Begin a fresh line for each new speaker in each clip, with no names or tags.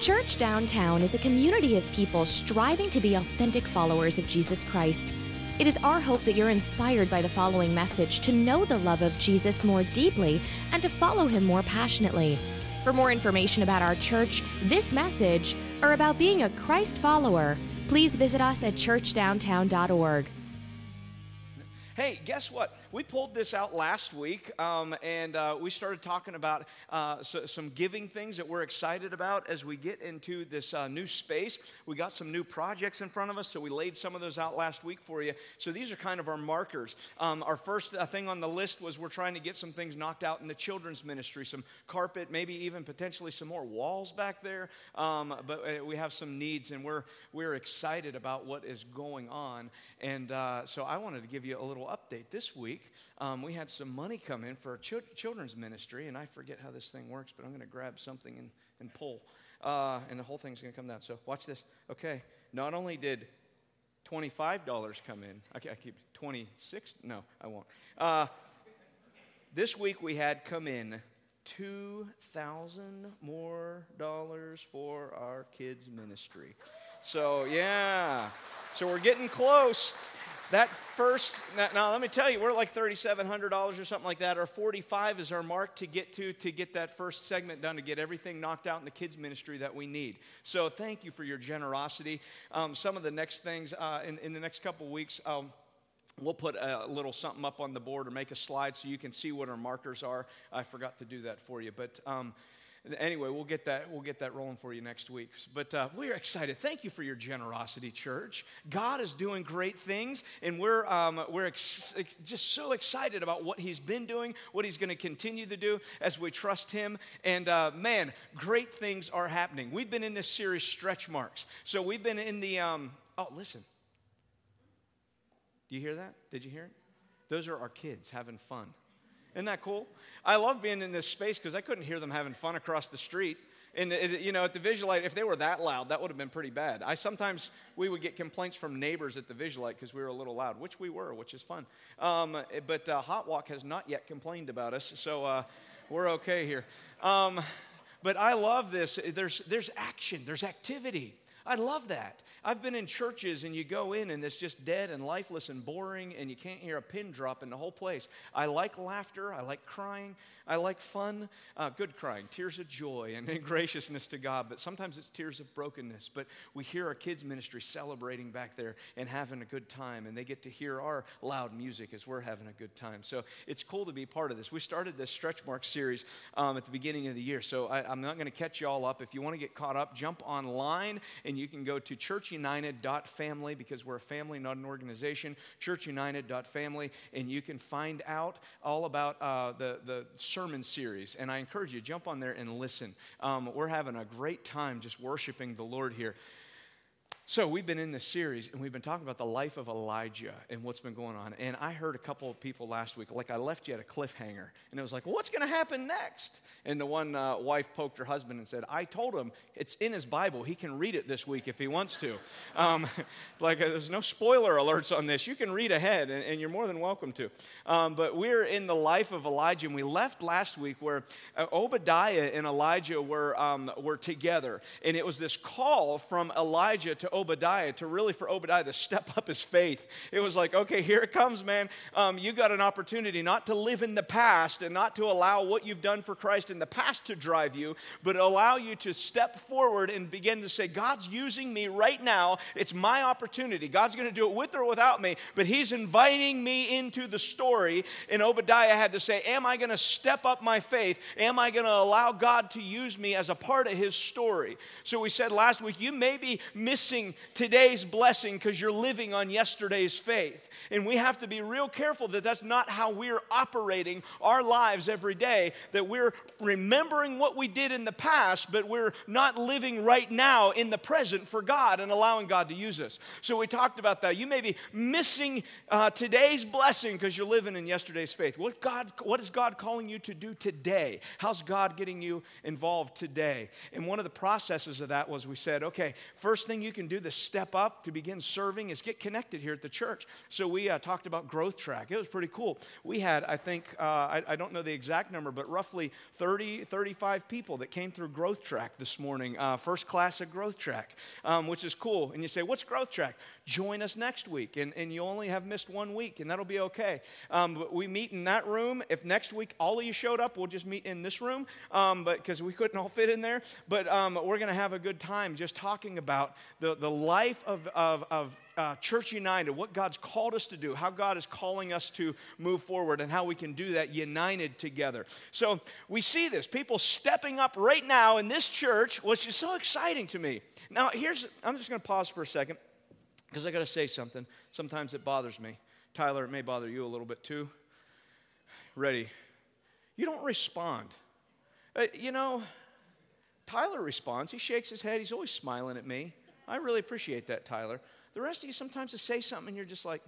Church Downtown is a community of people striving to be authentic followers of Jesus Christ. It is our hope that you're inspired by the following message to know the love of Jesus more deeply and to follow him more passionately. For more information about our church, this message, or about being a Christ follower, please visit us at churchdowntown.org.
Hey, guess what? We pulled this out last week, um, and uh, we started talking about uh, so, some giving things that we're excited about as we get into this uh, new space. We got some new projects in front of us, so we laid some of those out last week for you. So these are kind of our markers. Um, our first uh, thing on the list was we're trying to get some things knocked out in the children's ministry, some carpet, maybe even potentially some more walls back there. Um, but uh, we have some needs, and we're we're excited about what is going on. And uh, so I wanted to give you a little update. This week, um, we had some money come in for ch- children's ministry, and I forget how this thing works, but I'm going to grab something and, and pull. Uh, and the whole thing's going to come down. So watch this. Okay, not only did $25 come in, okay, I keep 26, no, I won't. Uh, this week we had come in 2000 more dollars for our kids ministry so yeah so we're getting close that first, now, now, let me tell you, we're like $3,700 or something like that, or 45 is our mark to get to to get that first segment done, to get everything knocked out in the kids' ministry that we need. So thank you for your generosity. Um, some of the next things uh, in, in the next couple weeks, um, We'll put a little something up on the board or make a slide so you can see what our markers are. I forgot to do that for you, but um, anyway, we'll get that we'll get that rolling for you next week. But uh, we're excited. Thank you for your generosity, church. God is doing great things, and we're um, we're ex- ex- just so excited about what He's been doing, what He's going to continue to do as we trust Him. And uh, man, great things are happening. We've been in this series, stretch marks. So we've been in the um, oh, listen. Do you hear that? Did you hear it? Those are our kids having fun. Isn't that cool? I love being in this space because I couldn't hear them having fun across the street. And, it, you know, at the Visulite, if they were that loud, that would have been pretty bad. I sometimes, we would get complaints from neighbors at the Visulite because we were a little loud, which we were, which is fun. Um, but uh, Hot Walk has not yet complained about us, so uh, we're okay here. Um, but I love this. There's, there's action, there's activity. I love that. I've been in churches and you go in and it's just dead and lifeless and boring and you can't hear a pin drop in the whole place. I like laughter. I like crying. I like fun, uh, good crying, tears of joy and, graciousness to God. But sometimes it's tears of brokenness. But we hear our kids' ministry celebrating back there and having a good time. And they get to hear our loud music as we're having a good time. So it's cool to be part of this. We started this stretch mark series um, at the beginning of the year. So I, I'm not going to catch you all up. If you want to get caught up, jump online and you can go to churchunited.family because we're a family, not an organization. Churchunited.family, and you can find out all about uh, the, the sermon series. And I encourage you, to jump on there and listen. Um, we're having a great time just worshiping the Lord here. So, we've been in this series and we've been talking about the life of Elijah and what's been going on. And I heard a couple of people last week, like I left you at a cliffhanger. And it was like, well, what's going to happen next? And the one uh, wife poked her husband and said, I told him it's in his Bible. He can read it this week if he wants to. Um, like, uh, there's no spoiler alerts on this. You can read ahead and, and you're more than welcome to. Um, but we're in the life of Elijah. And we left last week where uh, Obadiah and Elijah were, um, were together. And it was this call from Elijah to Obadiah to really for Obadiah to step up his faith. It was like, okay, here it comes, man. Um, you got an opportunity not to live in the past and not to allow what you've done for Christ in the past to drive you, but allow you to step forward and begin to say, God's using me right now. It's my opportunity. God's going to do it with or without me, but He's inviting me into the story. And Obadiah had to say, Am I going to step up my faith? Am I going to allow God to use me as a part of His story? So we said last week, you may be missing today's blessing because you're living on yesterday's faith. And we have to be real careful that that's not how we're operating our lives every day, that we're remembering what we did in the past, but we're not living right now in the present for God and allowing God to use us. So we talked about that. You may be missing uh, today's blessing because you're living in yesterday's faith. What, God, what is God calling you to do today? How's God getting you involved today? And one of the processes of that was we said, okay, first thing you can do the step up to begin serving, is get connected here at the church. So we uh, talked about Growth Track. It was pretty cool. We had, I think, uh, I, I, don't know the exact number, but roughly 30, 35 people that came through Growth Track this morning, uh, first class of Growth Track, um, which is cool. And you say, What's Growth Track? Join us next week, and, and you only have missed one week, and that'll be okay. Um, we meet in that room. If next week all of you showed up, we'll just meet in this room, um, but because we couldn't all fit in there. But um, we're going to have a good time just talking about the, the life of, of, of uh, Church United, what God's called us to do, how God is calling us to move forward, and how we can do that united together. So we see this people stepping up right now in this church, which is so exciting to me. Now, here's, I'm just going to pause for a second because I got to say something. Sometimes it bothers me. Tyler, it may bother you a little bit too. Ready? You don't respond. Uh, you know, Tyler responds. He shakes his head. He's always smiling at me. I really appreciate that, Tyler. The rest of you sometimes to say something and you're just like.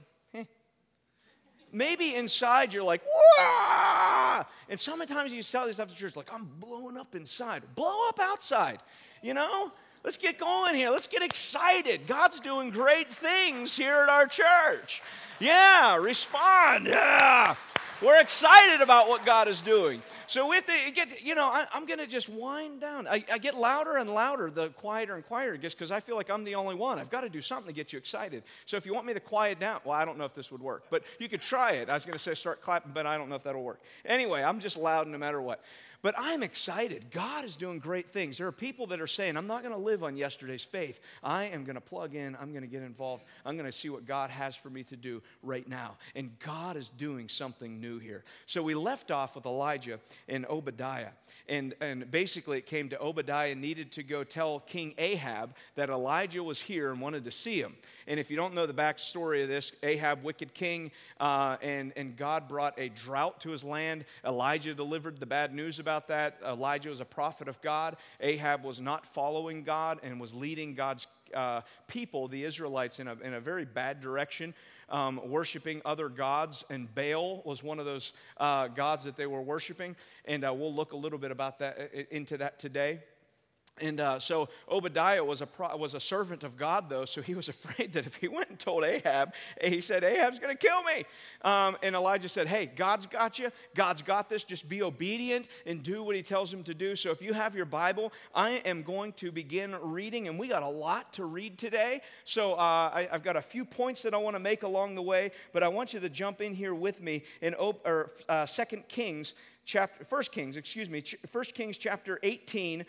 Maybe inside you're like, Wah! and sometimes you tell this stuff to church, like, I'm blowing up inside. Blow up outside, you know? Let's get going here. Let's get excited. God's doing great things here at our church. Yeah, respond. Yeah. We're excited about what God is doing. So have to get, you know, I, am going to just wind down. I, I, get louder and louder the quieter and quieter it gets because I feel like I'm the only one. I've got to do something to get you excited. So if you want me to quiet down, well, I don't know if this would work, but you could try it. I was going to say start clapping, but I don't know if that'll work. Anyway, I'm just loud no matter what. But I'm excited. God is doing great things. There are people that are saying, I'm not going to live on yesterday's faith. I am going to plug in. I'm going to get involved. I'm going to see what God has for me to do right now. And God is doing something new here. So we left off with Elijah and Obadiah. And, and basically, it came to Obadiah needed to go tell King Ahab that Elijah was here and wanted to see him. And if you don't know the backstory of this, Ahab, wicked king, uh, and, and God brought a drought to his land. Elijah delivered the bad news about that. Elijah was a prophet of God. Ahab was not following God and was leading God's uh, people, the Israelites, in a, in a very bad direction um, worshiping other gods, and Baal was one of those uh, gods that they were worshiping. And uh, we'll look a little bit about that into that today. And uh, so Obadiah was a, pro- was a servant of God, though, so he was afraid that if he went and told Ahab, he said, Ahab's going to kill me. Um, and Elijah said, Hey, God's got you. God's got this. Just be obedient and do what he tells him to do. So if you have your Bible, I am going to begin reading, and we got a lot to read today. So uh, I, have got a few points that I want to make along the way, but I want you to jump in here with me in or, uh, 2 Kings chapter, 1 Kings, excuse me, 1 Kings chapter 18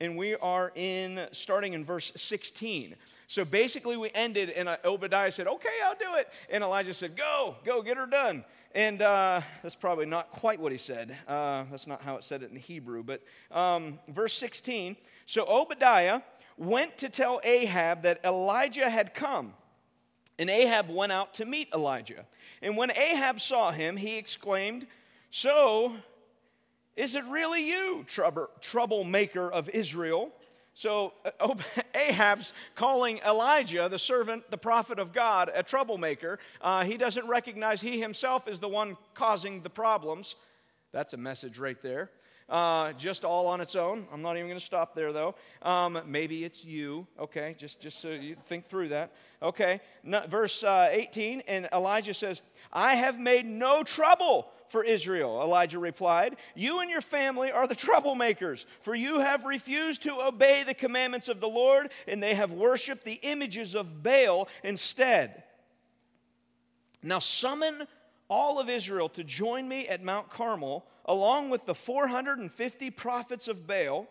and we are in starting in verse 16. So basically, we ended, and Obadiah said, Okay, I'll do it. And Elijah said, Go, go, get her done. And uh, that's probably not quite what he said. Uh, that's not how it said it in Hebrew. But um, verse 16 So Obadiah went to tell Ahab that Elijah had come. And Ahab went out to meet Elijah. And when Ahab saw him, he exclaimed, So is it really you, trouble, troublemaker of Israel? So uh, Ahab's calling Elijah, the servant, the prophet of God, a troublemaker. Uh, he doesn't recognize he himself is the one causing the problems. That's a message right there. Uh, just all on its own. I'm not even going to stop there though. Um, maybe it's you. Okay, just just so you think through that. Okay, no, verse uh, 18, and Elijah says, "I have made no trouble." For Israel. Elijah replied, You and your family are the troublemakers, for you have refused to obey the commandments of the Lord, and they have worshiped the images of Baal instead. Now summon all of Israel to join me at Mount Carmel, along with the 450 prophets of Baal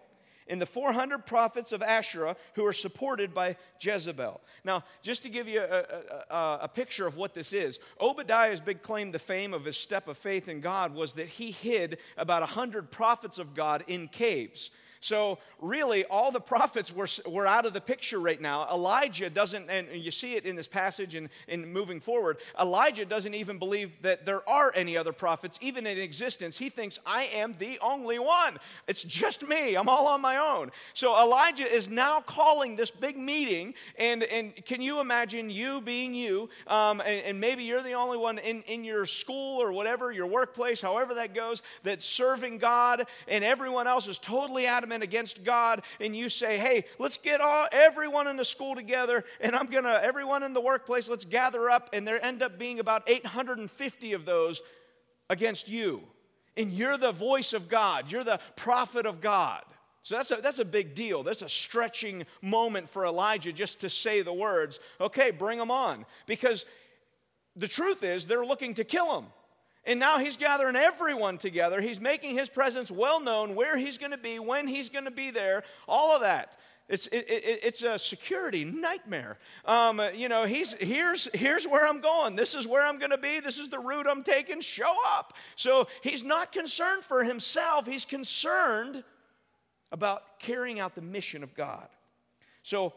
in the 400 prophets of Asherah who are supported by Jezebel. Now, just to give you a, a, a, picture of what this is, Obadiah's big claim to fame of his step of faith in God was that he hid about 100 prophets of God in caves. So, really, all the prophets were, were out of the picture right now. Elijah doesn't, and you see it in this passage and in moving forward, Elijah doesn't even believe that there are any other prophets, even in existence. He thinks, I am the only one. It's just me. I'm all on my own. So, Elijah is now calling this big meeting, and, and can you imagine you being you, um, and, and maybe you're the only one in, in your school or whatever, your workplace, however that goes, that's serving God, and everyone else is totally out of adamant against God and you say, hey, let's get all, everyone in the school together and I'm to, everyone in the workplace, let's gather up, and there end up being about 850 of those against you. And you're the voice of God, you're the prophet of God. So that's a, that's a big deal. That's a stretching moment for Elijah just to say the words, okay, bring them on. Because the truth is, they're looking to kill him. And now he's gathering everyone together. He's making his presence well known, where he's going to be, when he's going to be there, all of that. It's, it, it, it's a security nightmare. Um, you know, he's, here's, here's where I'm going. This is where I'm going to be. This is the route I'm taking. Show up. So he's not concerned for himself, he's concerned about carrying out the mission of God. So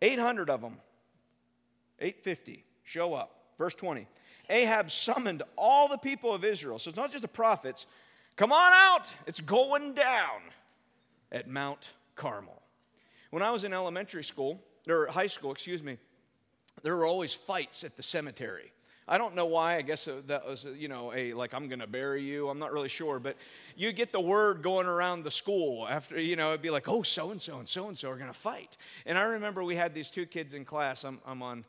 800 of them, 850, show up. Verse 20 Ahab summoned all the people of Israel. So it's not just the prophets. Come on out, it's going down at Mount Carmel. When I was in elementary school, or high school, excuse me, there were always fights at the cemetery. I don't know why. I guess that was, you know, a like, I'm going to bury you. I'm not really sure. But you get the word going around the school after, you know, it'd be like, oh, so and so and so and so are going to fight. And I remember we had these two kids in class. I'm, I'm on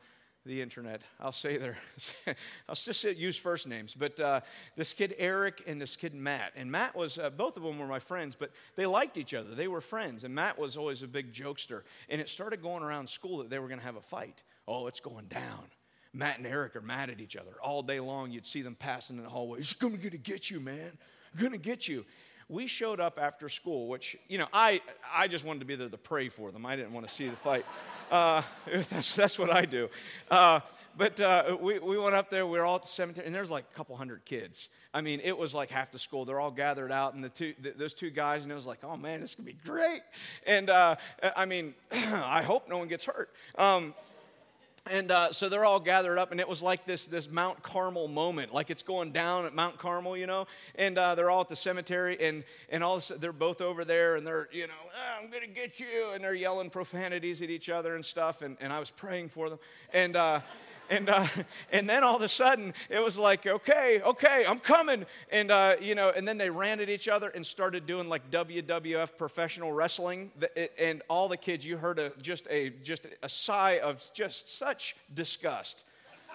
the internet. I'll say their, I'll just say, use first names. But uh, this kid Eric and this kid Matt. And Matt was, uh, both of them were my friends, but they liked each other. They were friends. And Matt was always a big jokester. And it started going around school that they were going to have a fight. Oh, it's going down. Matt and Eric are mad at each other. All day long, you'd see them passing in the hallway. He's going to get you, man. Going to get you we showed up after school, which, you know, I, I just wanted to be there to pray for them. I didn't want to see the fight. Uh, that's, that's what I do. Uh, but uh, we, we went up there, we were all at the cemetery, and there's like a couple hundred kids. I mean, it was like half the school. They're all gathered out, and the two, the, those two guys, and it was like, oh man, this could be great. And uh, I mean, I hope no one gets hurt. Um, and uh, so they're all gathered up, and it was like this, this Mount Carmel moment, like it's going down at Mount Carmel, you know. And uh, they're all at the cemetery, and, and all they're both over there, and they're, you know, ah, I'm going to get you. And they're yelling profanities at each other and stuff. And, and I was praying for them. And, uh, and, uh, and then all of a sudden, it was like, okay, okay, I'm coming. And, uh, you know, and then they ran at each other and started doing like WWF professional wrestling. And all the kids, you heard a, just, a, just a sigh of just such disgust.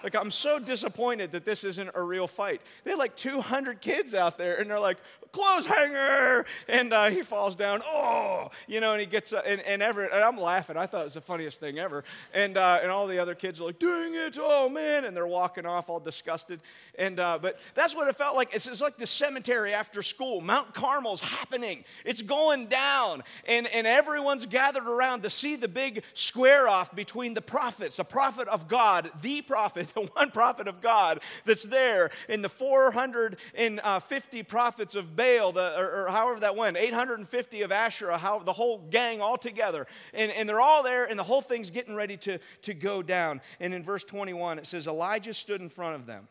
Like, I'm so disappointed that this isn't a real fight. They had like 200 kids out there, and they're like, clothes hanger. And uh, he falls down, oh, you know, and he gets, uh, and, and, Everett, and I'm laughing. I thought it was the funniest thing ever. And, uh, and all the other kids are like, dang it, oh man. And they're walking off all disgusted. And, uh, but that's what it felt like. It's, it's like the cemetery after school. Mount Carmel's happening, it's going down. And, and everyone's gathered around to see the big square off between the prophets, the prophet of God, the prophet, the one prophet of God that's there, and the 450 prophets of the, or, or, however that went, 850 of Asherah, how, the whole gang all together. And, and they're all there, and the whole thing's getting ready to, to go down. And in verse 21, it says, Elijah stood in front of them.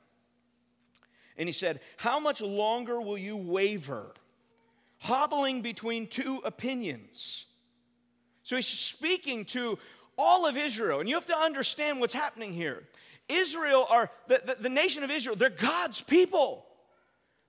And he said, How much longer will you waver, hobbling between two opinions? So he's speaking to all of Israel. And you have to understand what's happening here. Israel are, the, the, the nation of Israel, they're God's people.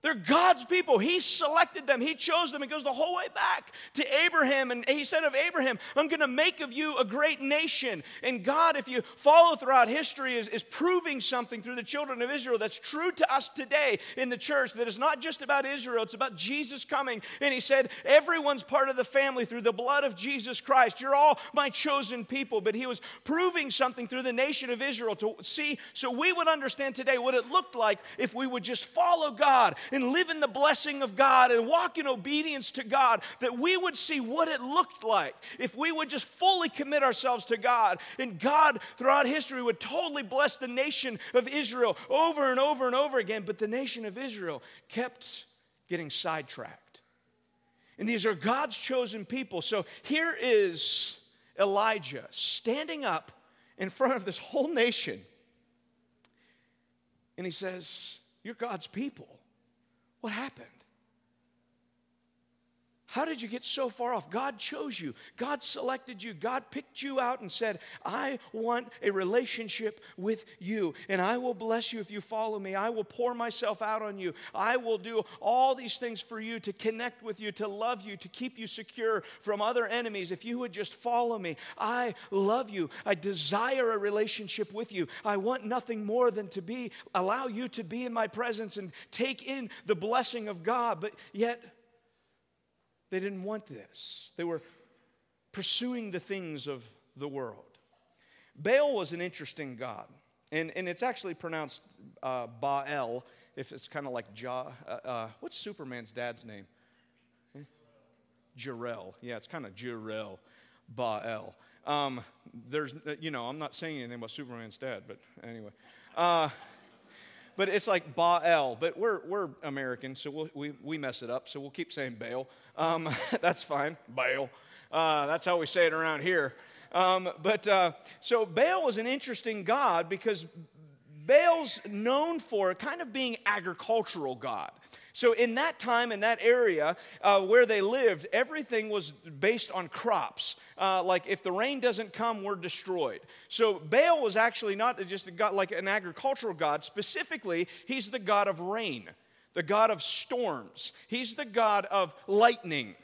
They're God's people. He selected them, He chose them. It goes the whole way back to Abraham. And He said of Abraham, I'm going to make of you a great nation. And God, if you follow throughout history, is, is proving something through the children of Israel that's true to us today in the church that is not just about Israel, it's about Jesus coming. And He said, Everyone's part of the family through the blood of Jesus Christ. You're all my chosen people. But He was proving something through the nation of Israel to see so we would understand today what it looked like if we would just follow God and live in the blessing of God and walk in obedience to God, that we would see what it looked like if we would just fully commit ourselves to God. And God, throughout history, would totally bless the nation of Israel over and over and over again. But the nation of Israel kept getting sidetracked. And these are God's chosen people. So here is Elijah standing up in front of this whole nation. And he says, You're God's people. What happened? How did you get so far off? God chose you. God selected you. God picked you out and said, I want a relationship with you. And I will bless you if you follow me. I will pour myself out on you. I will do all these things for you to connect with you, to love you, to keep you secure from other enemies. If you would just follow me, I love you. I desire a relationship with you. I want nothing more than to be, allow you to be in my presence and take in the blessing of God. But yet, they didn't want this. They were pursuing the things of the world. Baal was an interesting god, and, and it's actually pronounced uh, Baal, if it's kind of like Ja. Uh, uh, what's Superman's dad's name? Eh? Yeah, it's kind of Jor-El, Baal. Um, there's, uh, you know, I'm not saying anything about Superman's dad, but anyway. But it's like Baal. But we're, we're American, so we'll, we, we mess it up, so we'll keep saying Baal. Um, that's fine, Baal. Uh, that's how we say it around here. Um, but uh, so Baal was an interesting god because Baal's known for kind of being agricultural god. So, in that time, in that area uh, where they lived, everything was based on crops. Uh, like, if the rain doesn't come, we're destroyed. So, Baal was actually not just a god, like an agricultural god. Specifically, he's the god of rain, the god of storms, he's the god of lightning.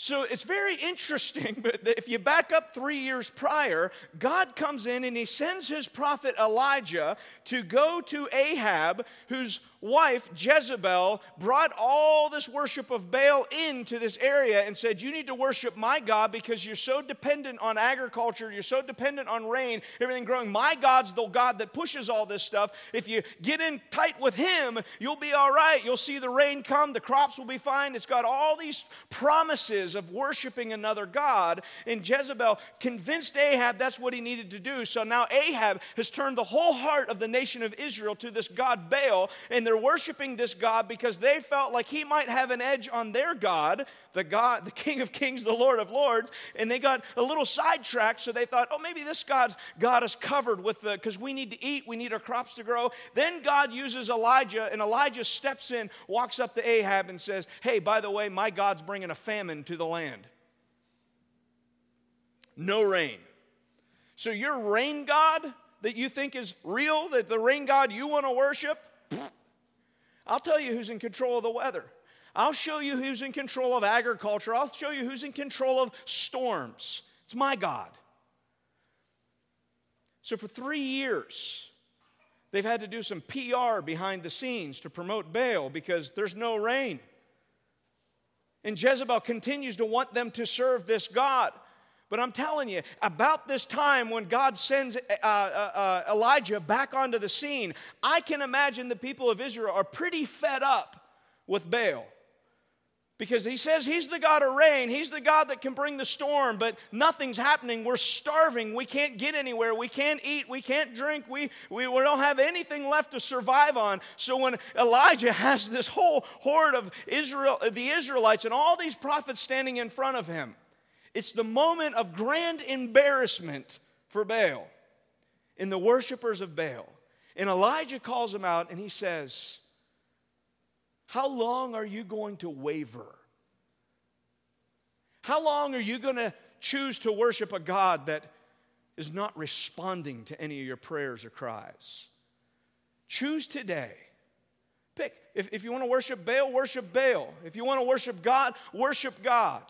So it's very interesting, but if you back up three years prior, God comes in and he sends his prophet Elijah to go to Ahab, whose wife, Jezebel, brought all this worship of Baal into this area and said, You need to worship my God because you're so dependent on agriculture, you're so dependent on rain, everything growing. My God's the God that pushes all this stuff. If you get in tight with him, you'll be all right. You'll see the rain come, the crops will be fine. It's got all these promises of worshiping another God. And Jezebel convinced Ahab that's what he needed to do. So now Ahab has turned the whole heart of the nation of Israel to this God Baal. And they're worshiping this God because they felt like he might have an edge on their God, the God, the King of Kings, the Lord of Lords, and they got a little sidetracked. So they thought, oh, maybe this God's got us covered with the because we need to eat, we need our crops to grow. Then God uses Elijah, and Elijah steps in, walks up to Ahab, and says, Hey, by the way, my God's bringing a famine to the land. No rain. So your rain God that you think is real, that the rain God you want to worship, I'll tell you who's in control of the weather. I'll show you who's in control of agriculture. I'll show you who's in control of storms. It's my God. So, for three years, they've had to do some PR behind the scenes to promote Baal because there's no rain. And Jezebel continues to want them to serve this God. But I'm telling you, about this time when God sends uh, uh, uh, Elijah back onto the scene, I can imagine the people of Israel are pretty fed up with Baal. Because he says he's the God of rain, he's the God that can bring the storm, but nothing's happening. We're starving. We can't get anywhere. We can't eat. We can't drink. We, we, we don't have anything left to survive on. So when Elijah has this whole horde of Israel, the Israelites, and all these prophets standing in front of him, it's the moment of grand embarrassment for Baal in the worshipers of Baal. And Elijah calls him out and he says, How long are you going to waver? How long are you going to choose to worship a God that is not responding to any of your prayers or cries? Choose today. Pick. If, if you want to worship Baal, worship Baal. If you want to worship God, worship God.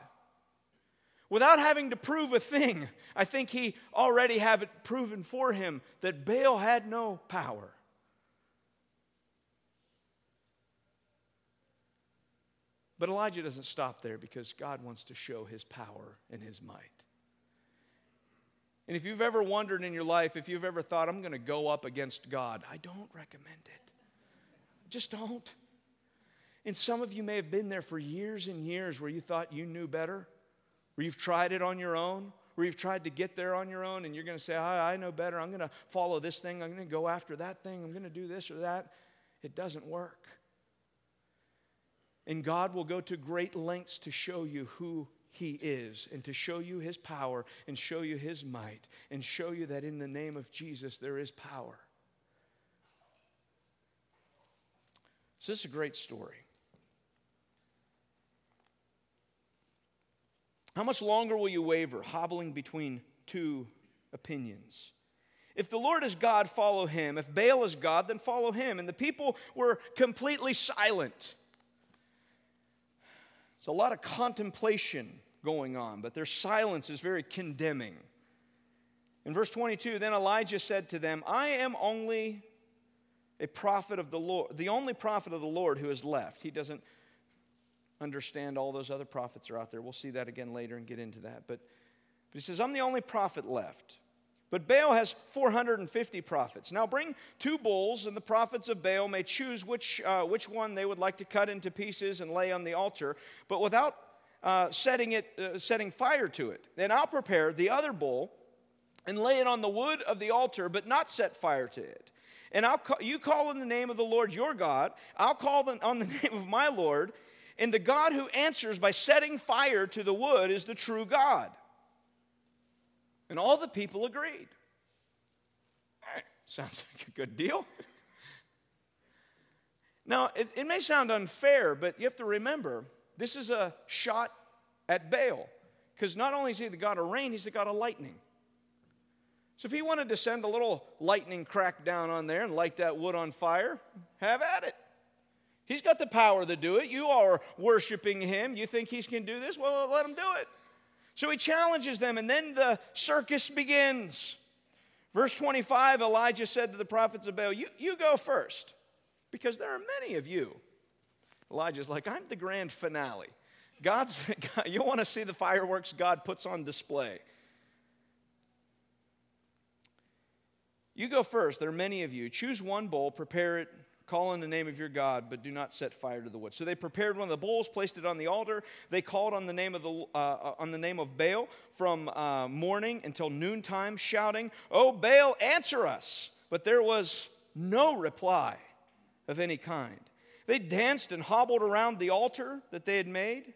Without having to prove a thing, I think he already had it proven for him that Baal had no power. But Elijah doesn't stop there because God wants to show his power and his might. And if you've ever wondered in your life, if you've ever thought, I'm going to go up against God, I don't recommend it. Just don't. And some of you may have been there for years and years where you thought you knew better where you've tried it on your own, where you've tried to get there on your own, and you're going to say, I, I know better. I'm going to follow this thing. I'm going to go after that thing. I'm going to do this or that. It doesn't work. And God will go to great lengths to show you who He is and to show you His power and show you His might and show you that in the name of Jesus there is power. So, this is a great story. How much longer will you waver, hobbling between two opinions? If the Lord is God, follow him. If Baal is God, then follow him. And the people were completely silent. It's a lot of contemplation going on, but their silence is very condemning. In verse 22, then Elijah said to them, I am only a prophet of the Lord, the only prophet of the Lord who is left. He doesn't understand all those other prophets are out there. We'll see that again later and get into that. But, but he says, I'm the only prophet left. But Baal has 450 prophets. Now bring two bulls, and the prophets of Baal may choose which, uh, which one they would like to cut into pieces and lay on the altar, but without uh, setting, it, uh, setting fire to it. And I'll prepare the other bull and lay it on the wood of the altar, but not set fire to it. And I'll you call on the name of the Lord your God. I'll call on the name of my Lord. And the God who answers by setting fire to the wood is the true God. And all the people agreed. sounds like a good deal. now, it, it may sound unfair, but you have to remember this is a shot at Baal. Because not only is he the god of rain, he's the god of lightning. So if he wanted to send a little lightning crack down on there and light that wood on fire, have at it. He's got the power to do it. You are worshiping him. You think he can do this? Well, let him do it. So he challenges them, and then the circus begins. Verse 25 Elijah said to the prophets of Baal, You, you go first, because there are many of you. Elijah's like, I'm the grand finale. God's, you want to see the fireworks God puts on display. You go first. There are many of you. Choose one bowl, prepare it Call on the name of your God, but do not set fire to the wood. So they prepared one of the bulls, placed it on the altar. They called on the name of, the, uh, on the name of Baal from uh, morning until noontime, shouting, Oh, Baal, answer us. But there was no reply of any kind. They danced and hobbled around the altar that they had made.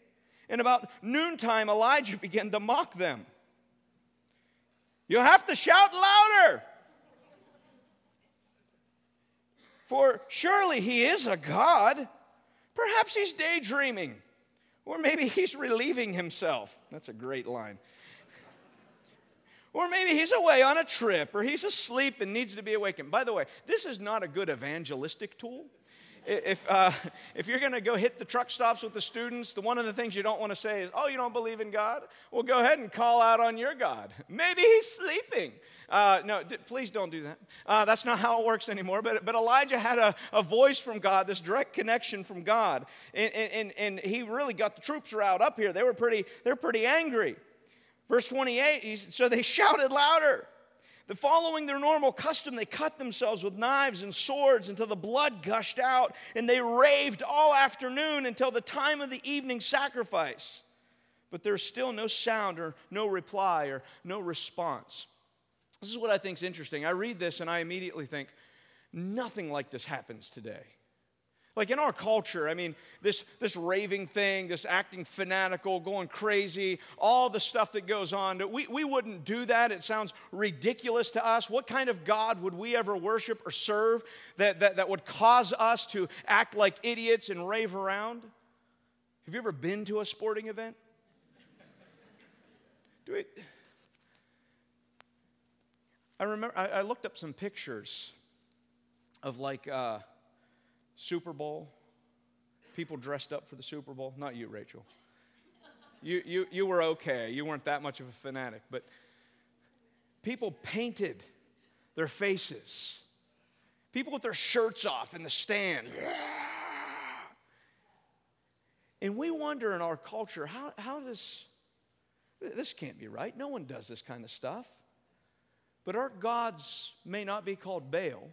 And about noontime, Elijah began to mock them. You have to shout louder. For surely he is a God. Perhaps he's daydreaming, or maybe he's relieving himself. That's a great line. Or maybe he's away on a trip, or he's asleep and needs to be awakened. By the way, this is not a good evangelistic tool if, uh, if you're going to go hit the truck stops with the students, the one of the things you don't want to say is, oh, you don't believe in God? Well, go ahead and call out on your God. Maybe he's sleeping. Uh, no, d- please don't do that. Uh, that's not how it works anymore. But, but Elijah had a, a voice from God, this direct connection from God. And, and, and he really got the troops riled up here. They were pretty, they're pretty angry. Verse 28, so they shouted louder. But following their normal custom, they cut themselves with knives and swords until the blood gushed out, and they raved all afternoon until the time of the evening sacrifice. But there's still no sound or no reply or no response. This is what I think is interesting. I read this and I immediately think, nothing like this happens today. Like in our culture, I mean, this, this raving thing, this acting fanatical, going crazy, all the stuff that goes on, we, we wouldn't do that. It sounds ridiculous to us. What kind of God would we ever worship or serve that, that, that would cause us to act like idiots and rave around? Have you ever been to a sporting event? Do it. I remember, I, I looked up some pictures of like, uh, Super Bowl, people dressed up for the Super Bowl. Not you, Rachel. You, you, you were okay. You weren't that much of a fanatic. But people painted their faces. People with their shirts off in the stand. And we wonder in our culture, how, how does this can't be right? No one does this kind of stuff. But our gods may not be called Baal,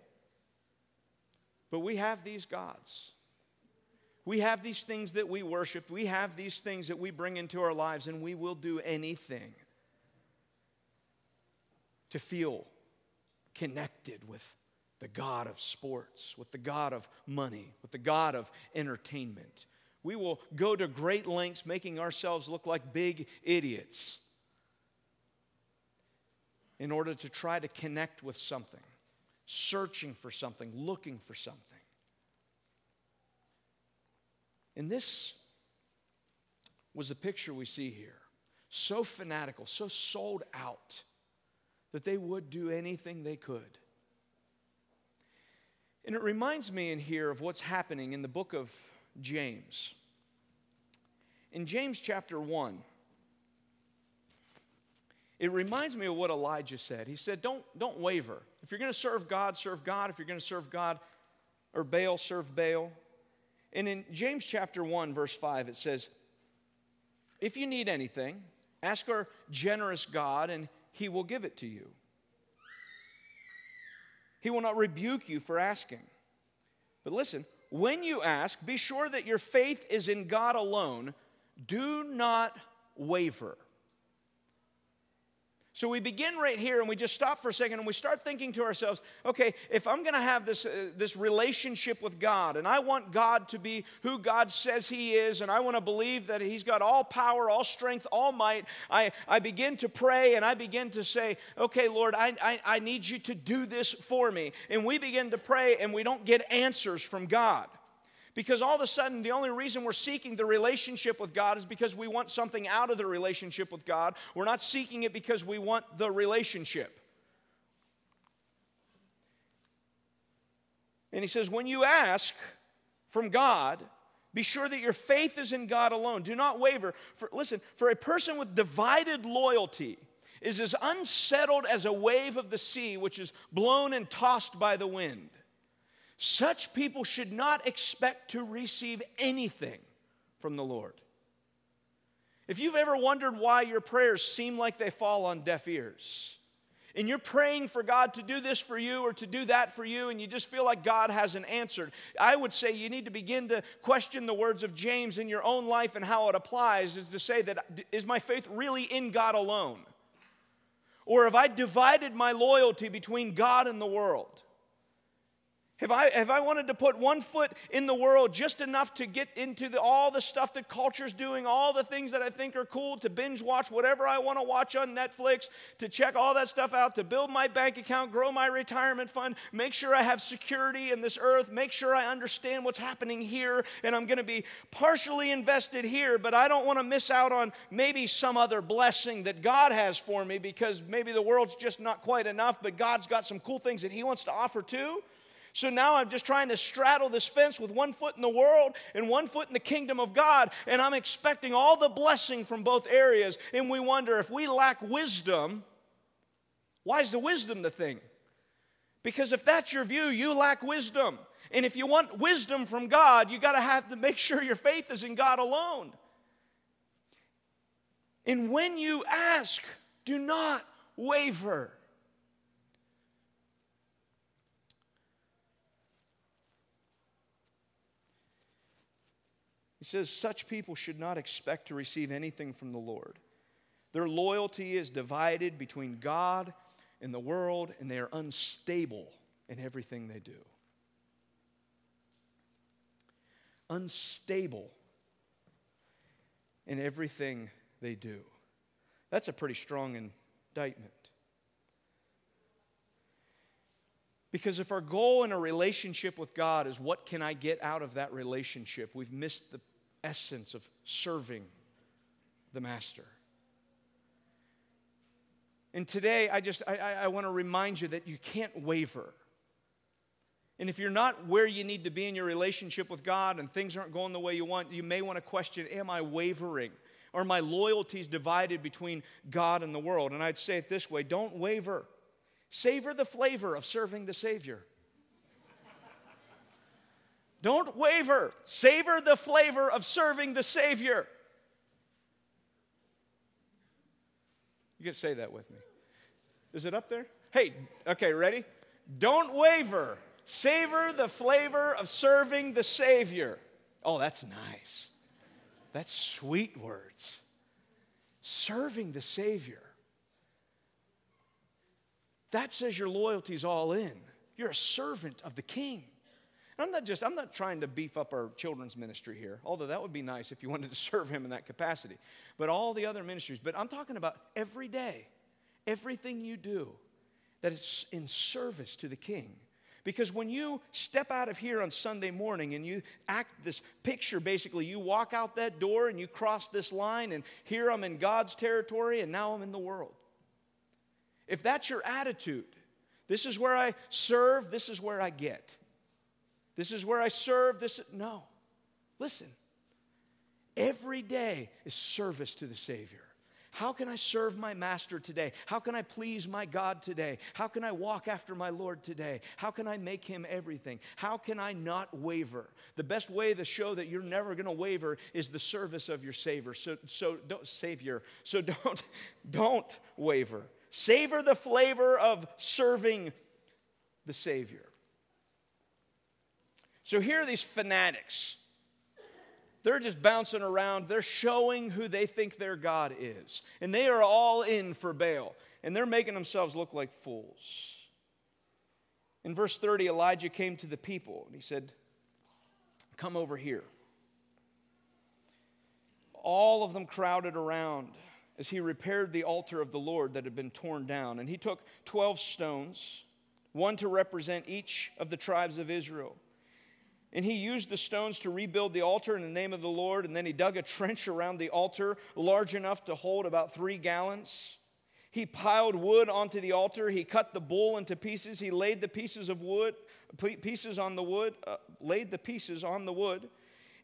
but we have these gods. We have these things that we worship. We have these things that we bring into our lives, and we will do anything to feel connected with the God of sports, with the God of money, with the God of entertainment. We will go to great lengths making ourselves look like big idiots in order to try to connect with something searching for something, looking for something. And this was the picture we see here. so fanatical, so sold out that they would do anything they could. And it reminds me in here of what's happening in the book of James. In James chapter 1, it reminds me of what Elijah said. He said, Don't, don't waver. If you're going to serve God, serve God. If you're going to serve God or Baal, serve Baal. And in James chapter 1, verse 5, it says, If you need anything, ask our generous God, and he will give it to you. He will not rebuke you for asking. But listen, when you ask, be sure that your faith is in God alone. Do not waver. So we begin right here and we just stop for a second and we start thinking to ourselves, okay, if I'm going to have this, uh, this relationship with God and I want God to be who God says He is and I want to believe that He's got all power, all strength, all might, I, I begin to pray and I begin to say, okay, Lord, I, I, I need you to do this for me. And we begin to pray and we don't get answers from God. Because all of a sudden, the only reason we're seeking the relationship with God is because we want something out of the relationship with God. We're not seeking it because we want the relationship. And he says, when you ask from God, be sure that your faith is in God alone. Do not waver. For, listen, for a person with divided loyalty is as unsettled as a wave of the sea, which is blown and tossed by the wind. Such people should not expect to receive anything from the Lord. If you've ever wondered why your prayers seem like they fall on deaf ears, and you're praying for God to do this for you or to do that for you, and you just feel like God hasn't answered, I would say you need to begin to question the words of James in your own life and how it applies is to say that is my faith really in God alone? Or have I divided my loyalty between God and the world? Have I, have I wanted to put one foot in the world just enough to get into the, all the stuff that culture's doing, all the things that I think are cool, to binge watch whatever I want to watch on Netflix, to check all that stuff out, to build my bank account, grow my retirement fund, make sure I have security in this earth, make sure I understand what's happening here, and I'm going to be partially invested here, but I don't want to miss out on maybe some other blessing that God has for me because maybe the world's just not quite enough, but God's got some cool things that He wants to offer too. So now I'm just trying to straddle this fence with one foot in the world and one foot in the kingdom of God, and I'm expecting all the blessing from both areas. And we wonder if we lack wisdom, why is the wisdom the thing? Because if that's your view, you lack wisdom. And if you want wisdom from God, you got to have to make sure your faith is in God alone. And when you ask, do not waver. Says, Such people should not expect to receive anything from the Lord. Their loyalty is divided between God and the world, and they are unstable in everything they do. Unstable in everything they do. That's a pretty strong indictment. Because if our goal in a relationship with God is what can I get out of that relationship, we've missed the essence of serving the master. And today, I just I, I want to remind you that you can't waver. And if you're not where you need to be in your relationship with God and things aren't going the way you want, you may want to question Am I wavering? Are my loyalties divided between God and the world? And I'd say it this way don't waver. Savor the flavor of serving the Savior. Don't waver. Savor the flavor of serving the Savior. You can say that with me. Is it up there? Hey, okay, ready? Don't waver. Savor the flavor of serving the Savior. Oh, that's nice. That's sweet words. Serving the Savior. That says your loyalty's all in. You're a servant of the King. I'm not just, I'm not trying to beef up our children's ministry here, although that would be nice if you wanted to serve him in that capacity. But all the other ministries. But I'm talking about every day, everything you do, that it's in service to the King. Because when you step out of here on Sunday morning and you act this picture, basically, you walk out that door and you cross this line, and here I'm in God's territory and now I'm in the world. If that's your attitude, this is where I serve, this is where I get. This is where I serve, this no. Listen. Every day is service to the Savior. How can I serve my master today? How can I please my God today? How can I walk after my Lord today? How can I make him everything? How can I not waver? The best way to show that you're never going to waver is the service of your Savior. So, so don't, Savior. So don't, don't waver. Savor the flavor of serving the Savior. So here are these fanatics they're just bouncing around. They're showing who they think their God is. And they are all in for Baal. And they're making themselves look like fools. In verse 30, Elijah came to the people and he said, Come over here. All of them crowded around as he repaired the altar of the Lord that had been torn down. And he took 12 stones, one to represent each of the tribes of Israel. And he used the stones to rebuild the altar in the name of the Lord. And then he dug a trench around the altar large enough to hold about three gallons. He piled wood onto the altar. He cut the bull into pieces. He laid the pieces of wood, pieces on the wood, uh, laid the pieces on the wood.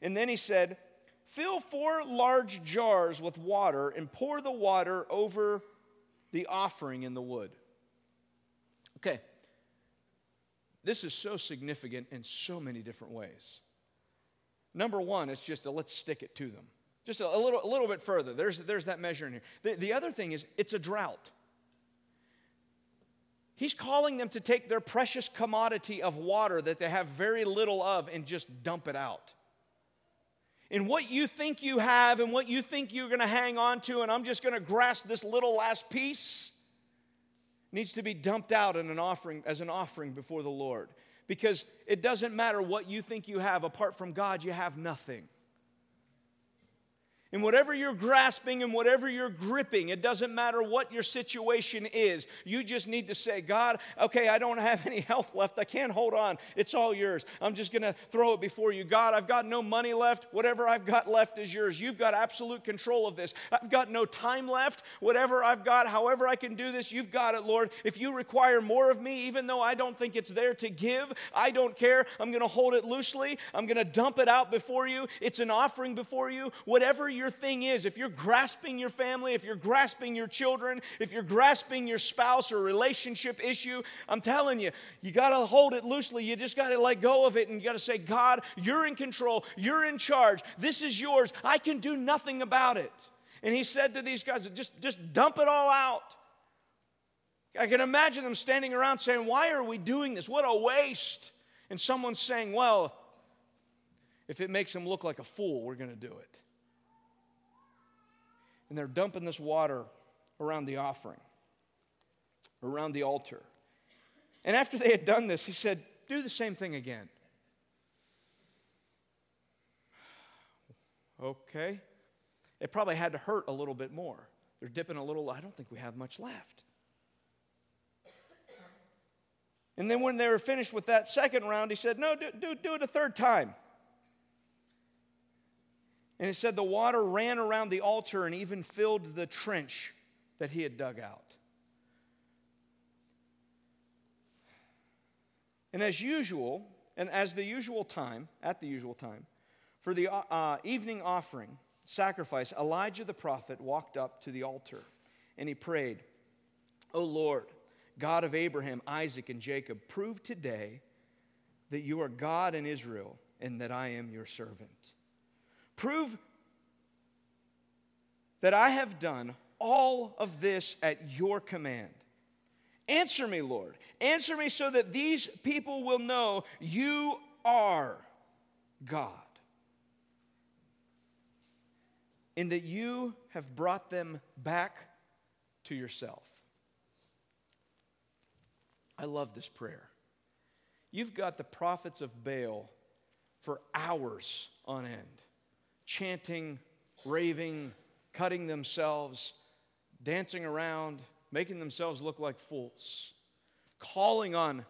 And then he said, Fill four large jars with water and pour the water over the offering in the wood. Okay, this is so significant in so many different ways. Number one, it's just a let's stick it to them. Just a, little, a little bit further. There's, there's that measure in here. The, the other thing is, it's a drought. He's calling them to take their precious commodity of water that they have very little of and just dump it out. And what you think you have and what you think you're going to hang on to, and I'm just going to grasp this little last piece needs to be dumped out in an offering as an offering before the Lord. Because it doesn't matter what you think you have, apart from God, you have nothing. And whatever you're grasping and whatever you're gripping, it doesn't matter what your situation is. You just need to say, God, okay, I don't have any health left. I can't hold on. It's all yours. I'm just going to throw it before you. God, I've got no money left. Whatever I've got left is yours. You've got absolute control of this. I've got no time left. Whatever I've got, however I can do this, you've got it, Lord. If you require more of me, even though I don't think it's there to give, I don't care. I'm going to hold it loosely. I'm going to dump it out before you. It's an offering before you. Whatever you're your thing is, if you're grasping your family, if you're grasping your children, if you're grasping your spouse or relationship issue, I'm telling you, you got to hold it loosely. You just got to let go of it and you got to say, God, you're in control. You're in charge. This is yours. I can do nothing about it. And he said to these guys, just, just dump it all out. I can imagine them standing around saying, Why are we doing this? What a waste. And someone's saying, Well, if it makes him look like a fool, we're going to do it and they're dumping this water around the offering, around the altar. And after they had done this, he said, Do the same thing again. Okay. It probably had to hurt a little bit more. They're dipping a little, I don't think we have much left. And then when they were finished with that second round, he said, No, do, do, do it a third time. And it said the water ran around the altar and even filled the trench that he had dug out. And as usual, and as the usual time, at the usual time, for the uh, uh, evening offering, sacrifice, Elijah the prophet walked up to the altar and he prayed, O Lord, God of Abraham, Isaac, and Jacob, prove today that you are God in Israel and that I am your servant. Prove that I have done all of this at your command. Answer me, Lord. Answer me so that these people will know you are God. And that you have brought them back to yourself. I love this prayer. You've got the prophets of Baal for hours on end chanting, raving, cutting themselves, dancing around, making themselves look like fools, calling on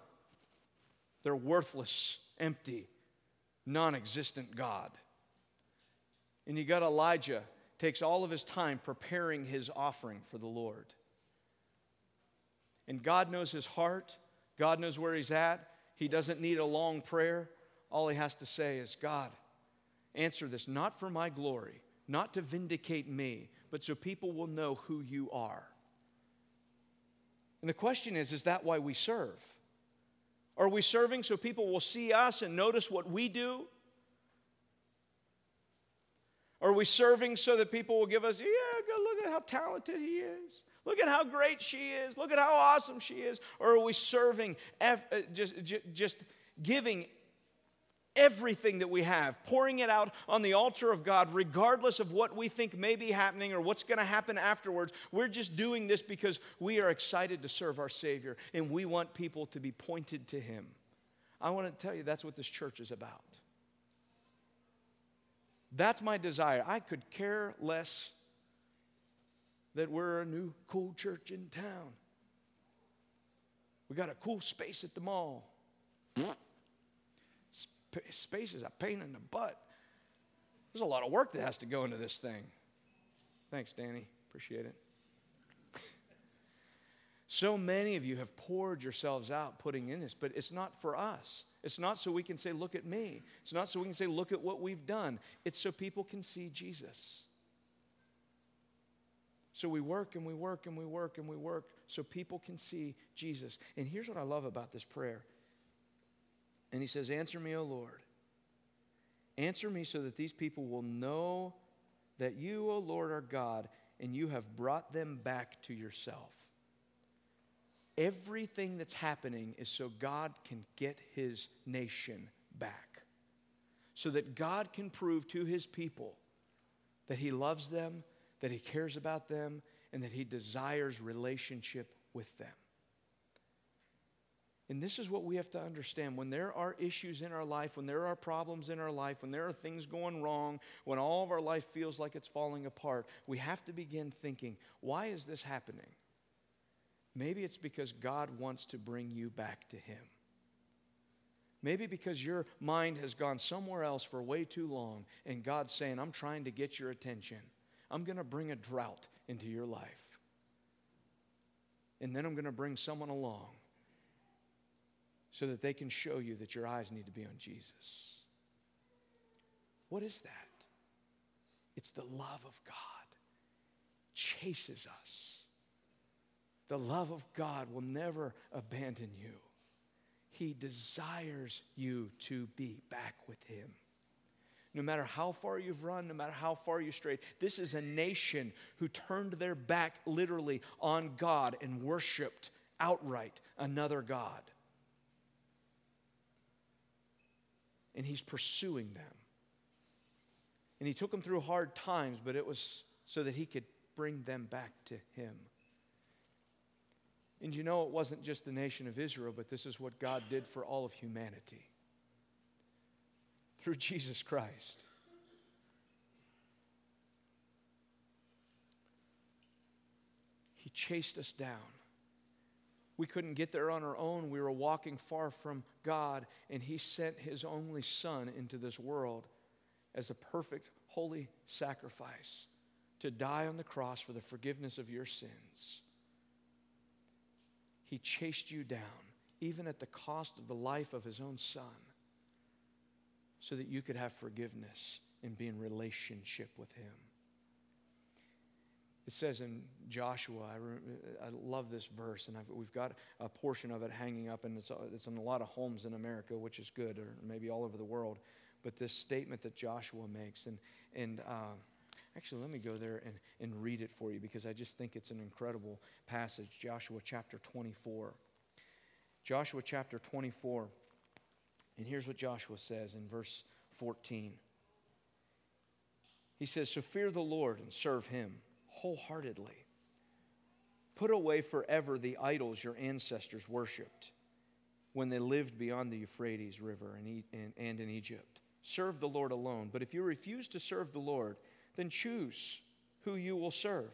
their worthless, empty, non existent God. And you got Elijah takes all of his time preparing his offering for the Lord. And God knows his heart, God knows where he's at. He doesn't need a long prayer. All he has to say is, God, answer this not for my glory, not to vindicate me, but so people will know who you are. And the question is, is that why we serve? Are we serving so people will see us and notice what we do? Are we serving so that people will give us, yeah, look at how talented he is? Look at how great she is. Look at how awesome she is. Or are we serving, uh, just, just giving everything that we have, pouring it out on the altar of God, regardless of what we think may be happening or what's going to happen afterwards. We're just doing this because we are excited to serve our Savior and we want people to be pointed to Him. I want to tell you that's what this church is about. That's my desire. I could care less that we're a new cool church in town. We got a cool space at the mall. Space is a pain in the butt. There's a lot of work that has to go into this thing. Thanks, Danny. Appreciate it. so many of you have poured yourselves out putting in this, but it's not for us. It's not so we can say, Look at me. It's not so we can say, Look at what we've done. It's so people can see Jesus. So we work and we work and we work and we work so people can see Jesus. And here's what I love about this prayer. And he says, Answer me, O Lord. Answer me so that these people will know that you, O Lord, are God and you have brought them back to yourself. Everything that's happening is so God can get his nation back. So that God can prove to his people that he loves them that He cares about them, and that He desires relationship with them. And this is what we have to understand. When there are issues in our life, when there are problems in our life, when there are things going wrong, when all of our life feels like it's falling apart, we have to begin thinking, why is this happening? Maybe it's because God wants to bring you back to Him. Maybe because your mind has gone somewhere else for way too long, and God's saying, I'm trying to get your attention. I'm going to bring a drought into your life. And then I'm going to bring someone along so that they can show you that your eyes need to be on Jesus. What is that? It's the love of God chases us. The love of God will never abandon you. He desires you to be back with Him no matter how far you've run, no matter how far you strayed. This is a nation who turned their back literally on God and worshiped outright another God. And he's pursuing them. And he took them through hard times, but it was so that he could bring them back to him. And you know, it wasn't just the nation of Israel, but this is what God did for all of humanity through Jesus Christ. He chased us down. We couldn't get there on our own. We were walking far from God, and He sent His only Son into this world as a perfect, holy sacrifice to die on the cross for the forgiveness of your sins. He chased you down, even at the cost of the life of His own Son so that you could have forgiveness and be in relationship with Him. It says in Joshua, I, re- I love this verse, and I've, we've got a portion of it hanging up, and it's, it's in a lot of homes in America, which is good, or maybe all over the world. But this statement that Joshua makes, and, and uh, actually, let me go there and, and read it for you because I just think it's an incredible passage. Joshua chapter 24. Joshua chapter 24. And here's what Joshua says in verse 14. He says, So fear the Lord and serve him wholeheartedly. Put away forever the idols your ancestors worshiped when they lived beyond the Euphrates River and in Egypt. Serve the Lord alone. But if you refuse to serve the Lord, then choose who you will serve.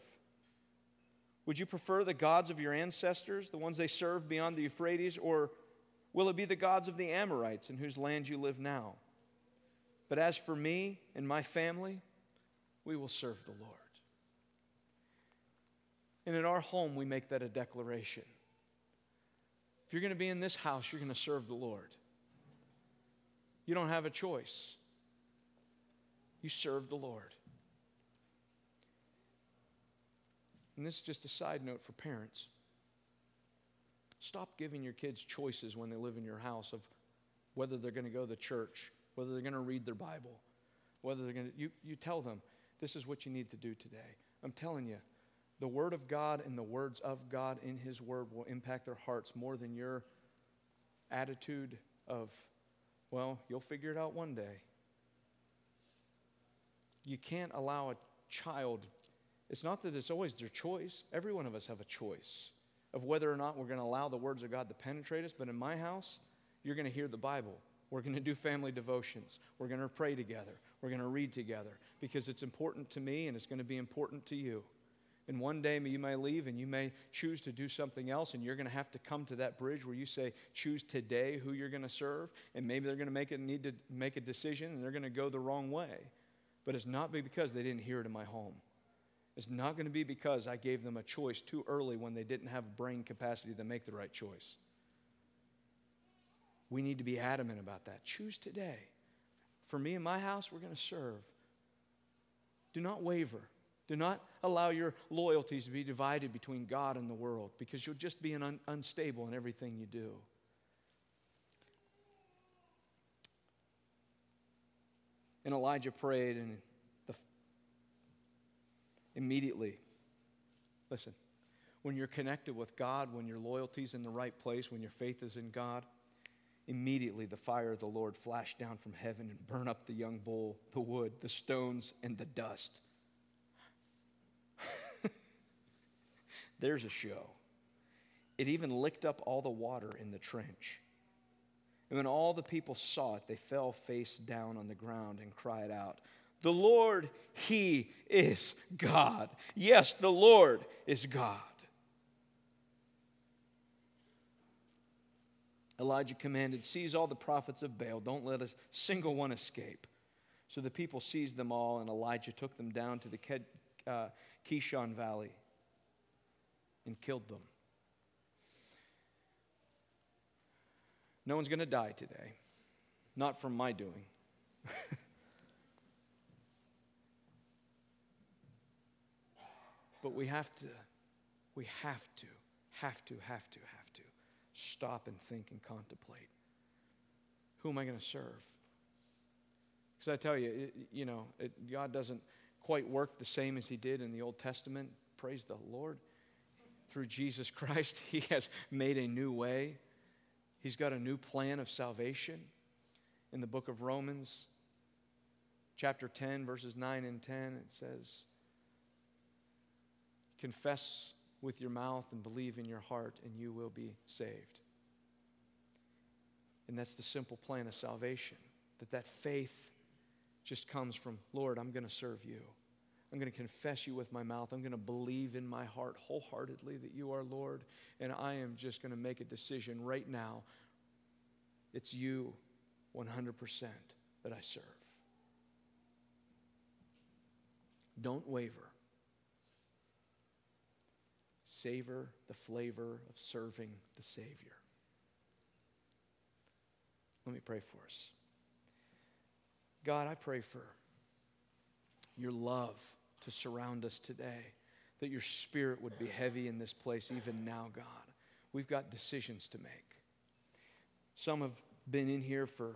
Would you prefer the gods of your ancestors, the ones they served beyond the Euphrates, or Will it be the gods of the Amorites in whose land you live now? But as for me and my family, we will serve the Lord. And in our home, we make that a declaration. If you're going to be in this house, you're going to serve the Lord. You don't have a choice. You serve the Lord. And this is just a side note for parents. Stop giving your kids choices when they live in your house of whether they're going to go to church, whether they're going to read their Bible, whether they're going to. You, you tell them, this is what you need to do today. I'm telling you, the Word of God and the words of God in His Word will impact their hearts more than your attitude of, well, you'll figure it out one day. You can't allow a child, it's not that it's always their choice. Every one of us have a choice of whether or not we're going to allow the words of God to penetrate us. But in my house, you're going to hear the Bible. We're going to do family devotions. We're going to pray together. We're going to read together because it's important to me and it's going to be important to you. And one day you may leave and you may choose to do something else, and you're going to have to come to that bridge where you say, choose today who you're going to serve. And maybe they're going to make it, need to make a decision and they're going to go the wrong way. But it's not because they didn't hear it in my home. It's not going to be because I gave them a choice too early when they didn't have brain capacity to make the right choice. We need to be adamant about that. Choose today. For me and my house, we're going to serve. Do not waver. Do not allow your loyalties to be divided between God and the world because you'll just be un- unstable in everything you do. And Elijah prayed, and immediately. Listen, when you're connected with God, when your loyalty's in the right place, when your faith is in God, immediately the fire of the Lord flashed down from heaven and burned up the young bull, the wood, the stones, and the dust. There's a show. It even licked up all the water in the trench. And when all the people saw it, they fell face down on the ground and cried out, the Lord, He is God. Yes, the Lord is God. Elijah commanded, Seize all the prophets of Baal, don't let a single one escape. So the people seized them all, and Elijah took them down to the uh, Kishon Valley and killed them. No one's going to die today, not from my doing. But we have to, we have to, have to, have to, have to stop and think and contemplate. Who am I going to serve? Because I tell you, it, you know, it, God doesn't quite work the same as He did in the Old Testament. Praise the Lord. Through Jesus Christ, He has made a new way. He's got a new plan of salvation. In the book of Romans, chapter 10, verses 9 and 10, it says, Confess with your mouth and believe in your heart, and you will be saved. And that's the simple plan of salvation. That that faith just comes from, Lord, I'm going to serve you. I'm going to confess you with my mouth. I'm going to believe in my heart wholeheartedly that you are Lord. And I am just going to make a decision right now. It's you 100% that I serve. Don't waver savor the flavor of serving the Savior. Let me pray for us. God, I pray for your love to surround us today, that your spirit would be heavy in this place even now, God. We've got decisions to make. Some have been in here for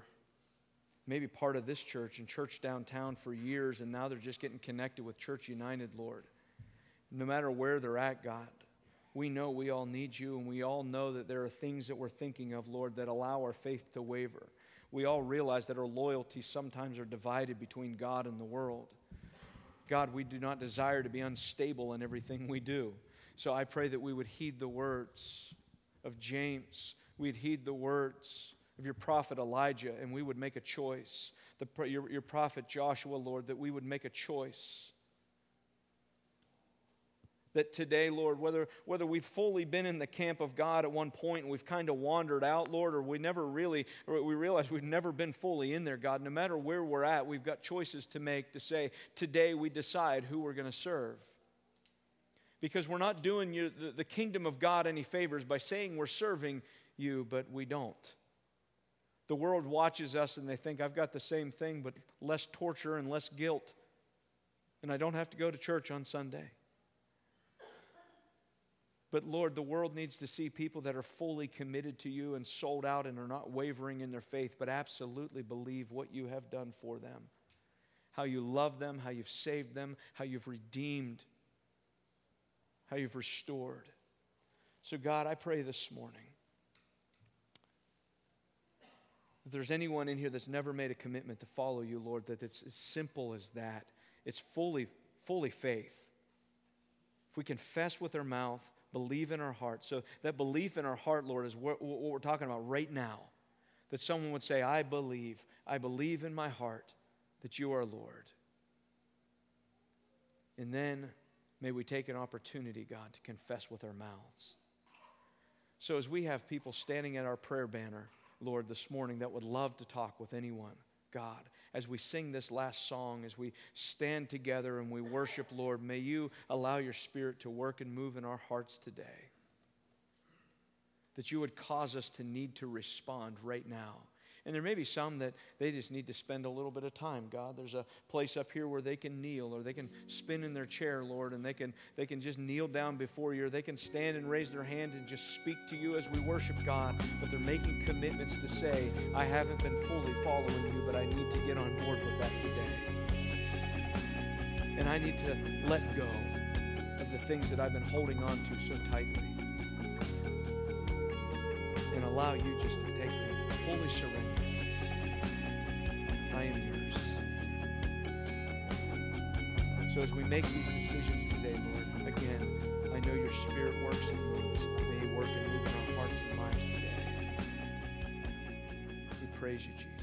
maybe part of this church and church downtown for years, and now they're just getting connected with Church United, Lord. No matter where they're at, God, we know we all need you, and we all know that there are things that we're thinking of, Lord, that allow our faith to waver. We all realize that our loyalties sometimes are divided between God and the world. God, we do not desire to be unstable in everything we do. So I pray that we would heed the words of James, we'd heed the words of your prophet Elijah, and we would make a choice. The, your, your prophet Joshua, Lord, that we would make a choice that today, Lord, whether, whether we've fully been in the camp of God at one point and we've kind of wandered out, Lord, or we never really, or we realize we've never been fully in there, God, no matter where we're at, we've got choices to make to say, today we decide who we're going to serve. Because we're not doing you, the, the kingdom of God any favors by saying we're serving you, but we don't. The world watches us and they think, I've got the same thing, but less torture and less guilt. And I don't have to go to church on Sunday. But Lord, the world needs to see people that are fully committed to you and sold out and are not wavering in their faith, but absolutely believe what you have done for them. How you love them, how you've saved them, how you've redeemed, how you've restored. So, God, I pray this morning if there's anyone in here that's never made a commitment to follow you, Lord, that it's as simple as that. It's fully, fully faith. If we confess with our mouth believe in our heart. So, that belief in our heart, Lord, is what, what we're talking about right now. That someone would say, I believe, I believe in my heart that you are Lord. And then may we take an opportunity, God, to confess with our mouths. So, as we have people standing at our prayer banner, Lord, this morning that would love to talk with anyone, God, as we sing this last song, as we stand together and we worship, Lord, may you allow your Spirit to work and move in our hearts today. That you would cause us to need to respond right now and there may be some that they just need to spend a little bit of time. God, there's a place up here where they can kneel or they can spin in their chair, Lord, and they can, they can just kneel down before you or they can stand and raise their hand and just speak to you as we worship God. But they're making commitments to say, I haven't been fully following you, but I need to get on board with that today. And I need to let go of the things that I've been holding on to so tightly and allow you just to take me fully surrender. I am yours. So as we make these decisions today, Lord, again, I know your spirit works and moves. May you work and move in our hearts and lives today. We praise you, Jesus.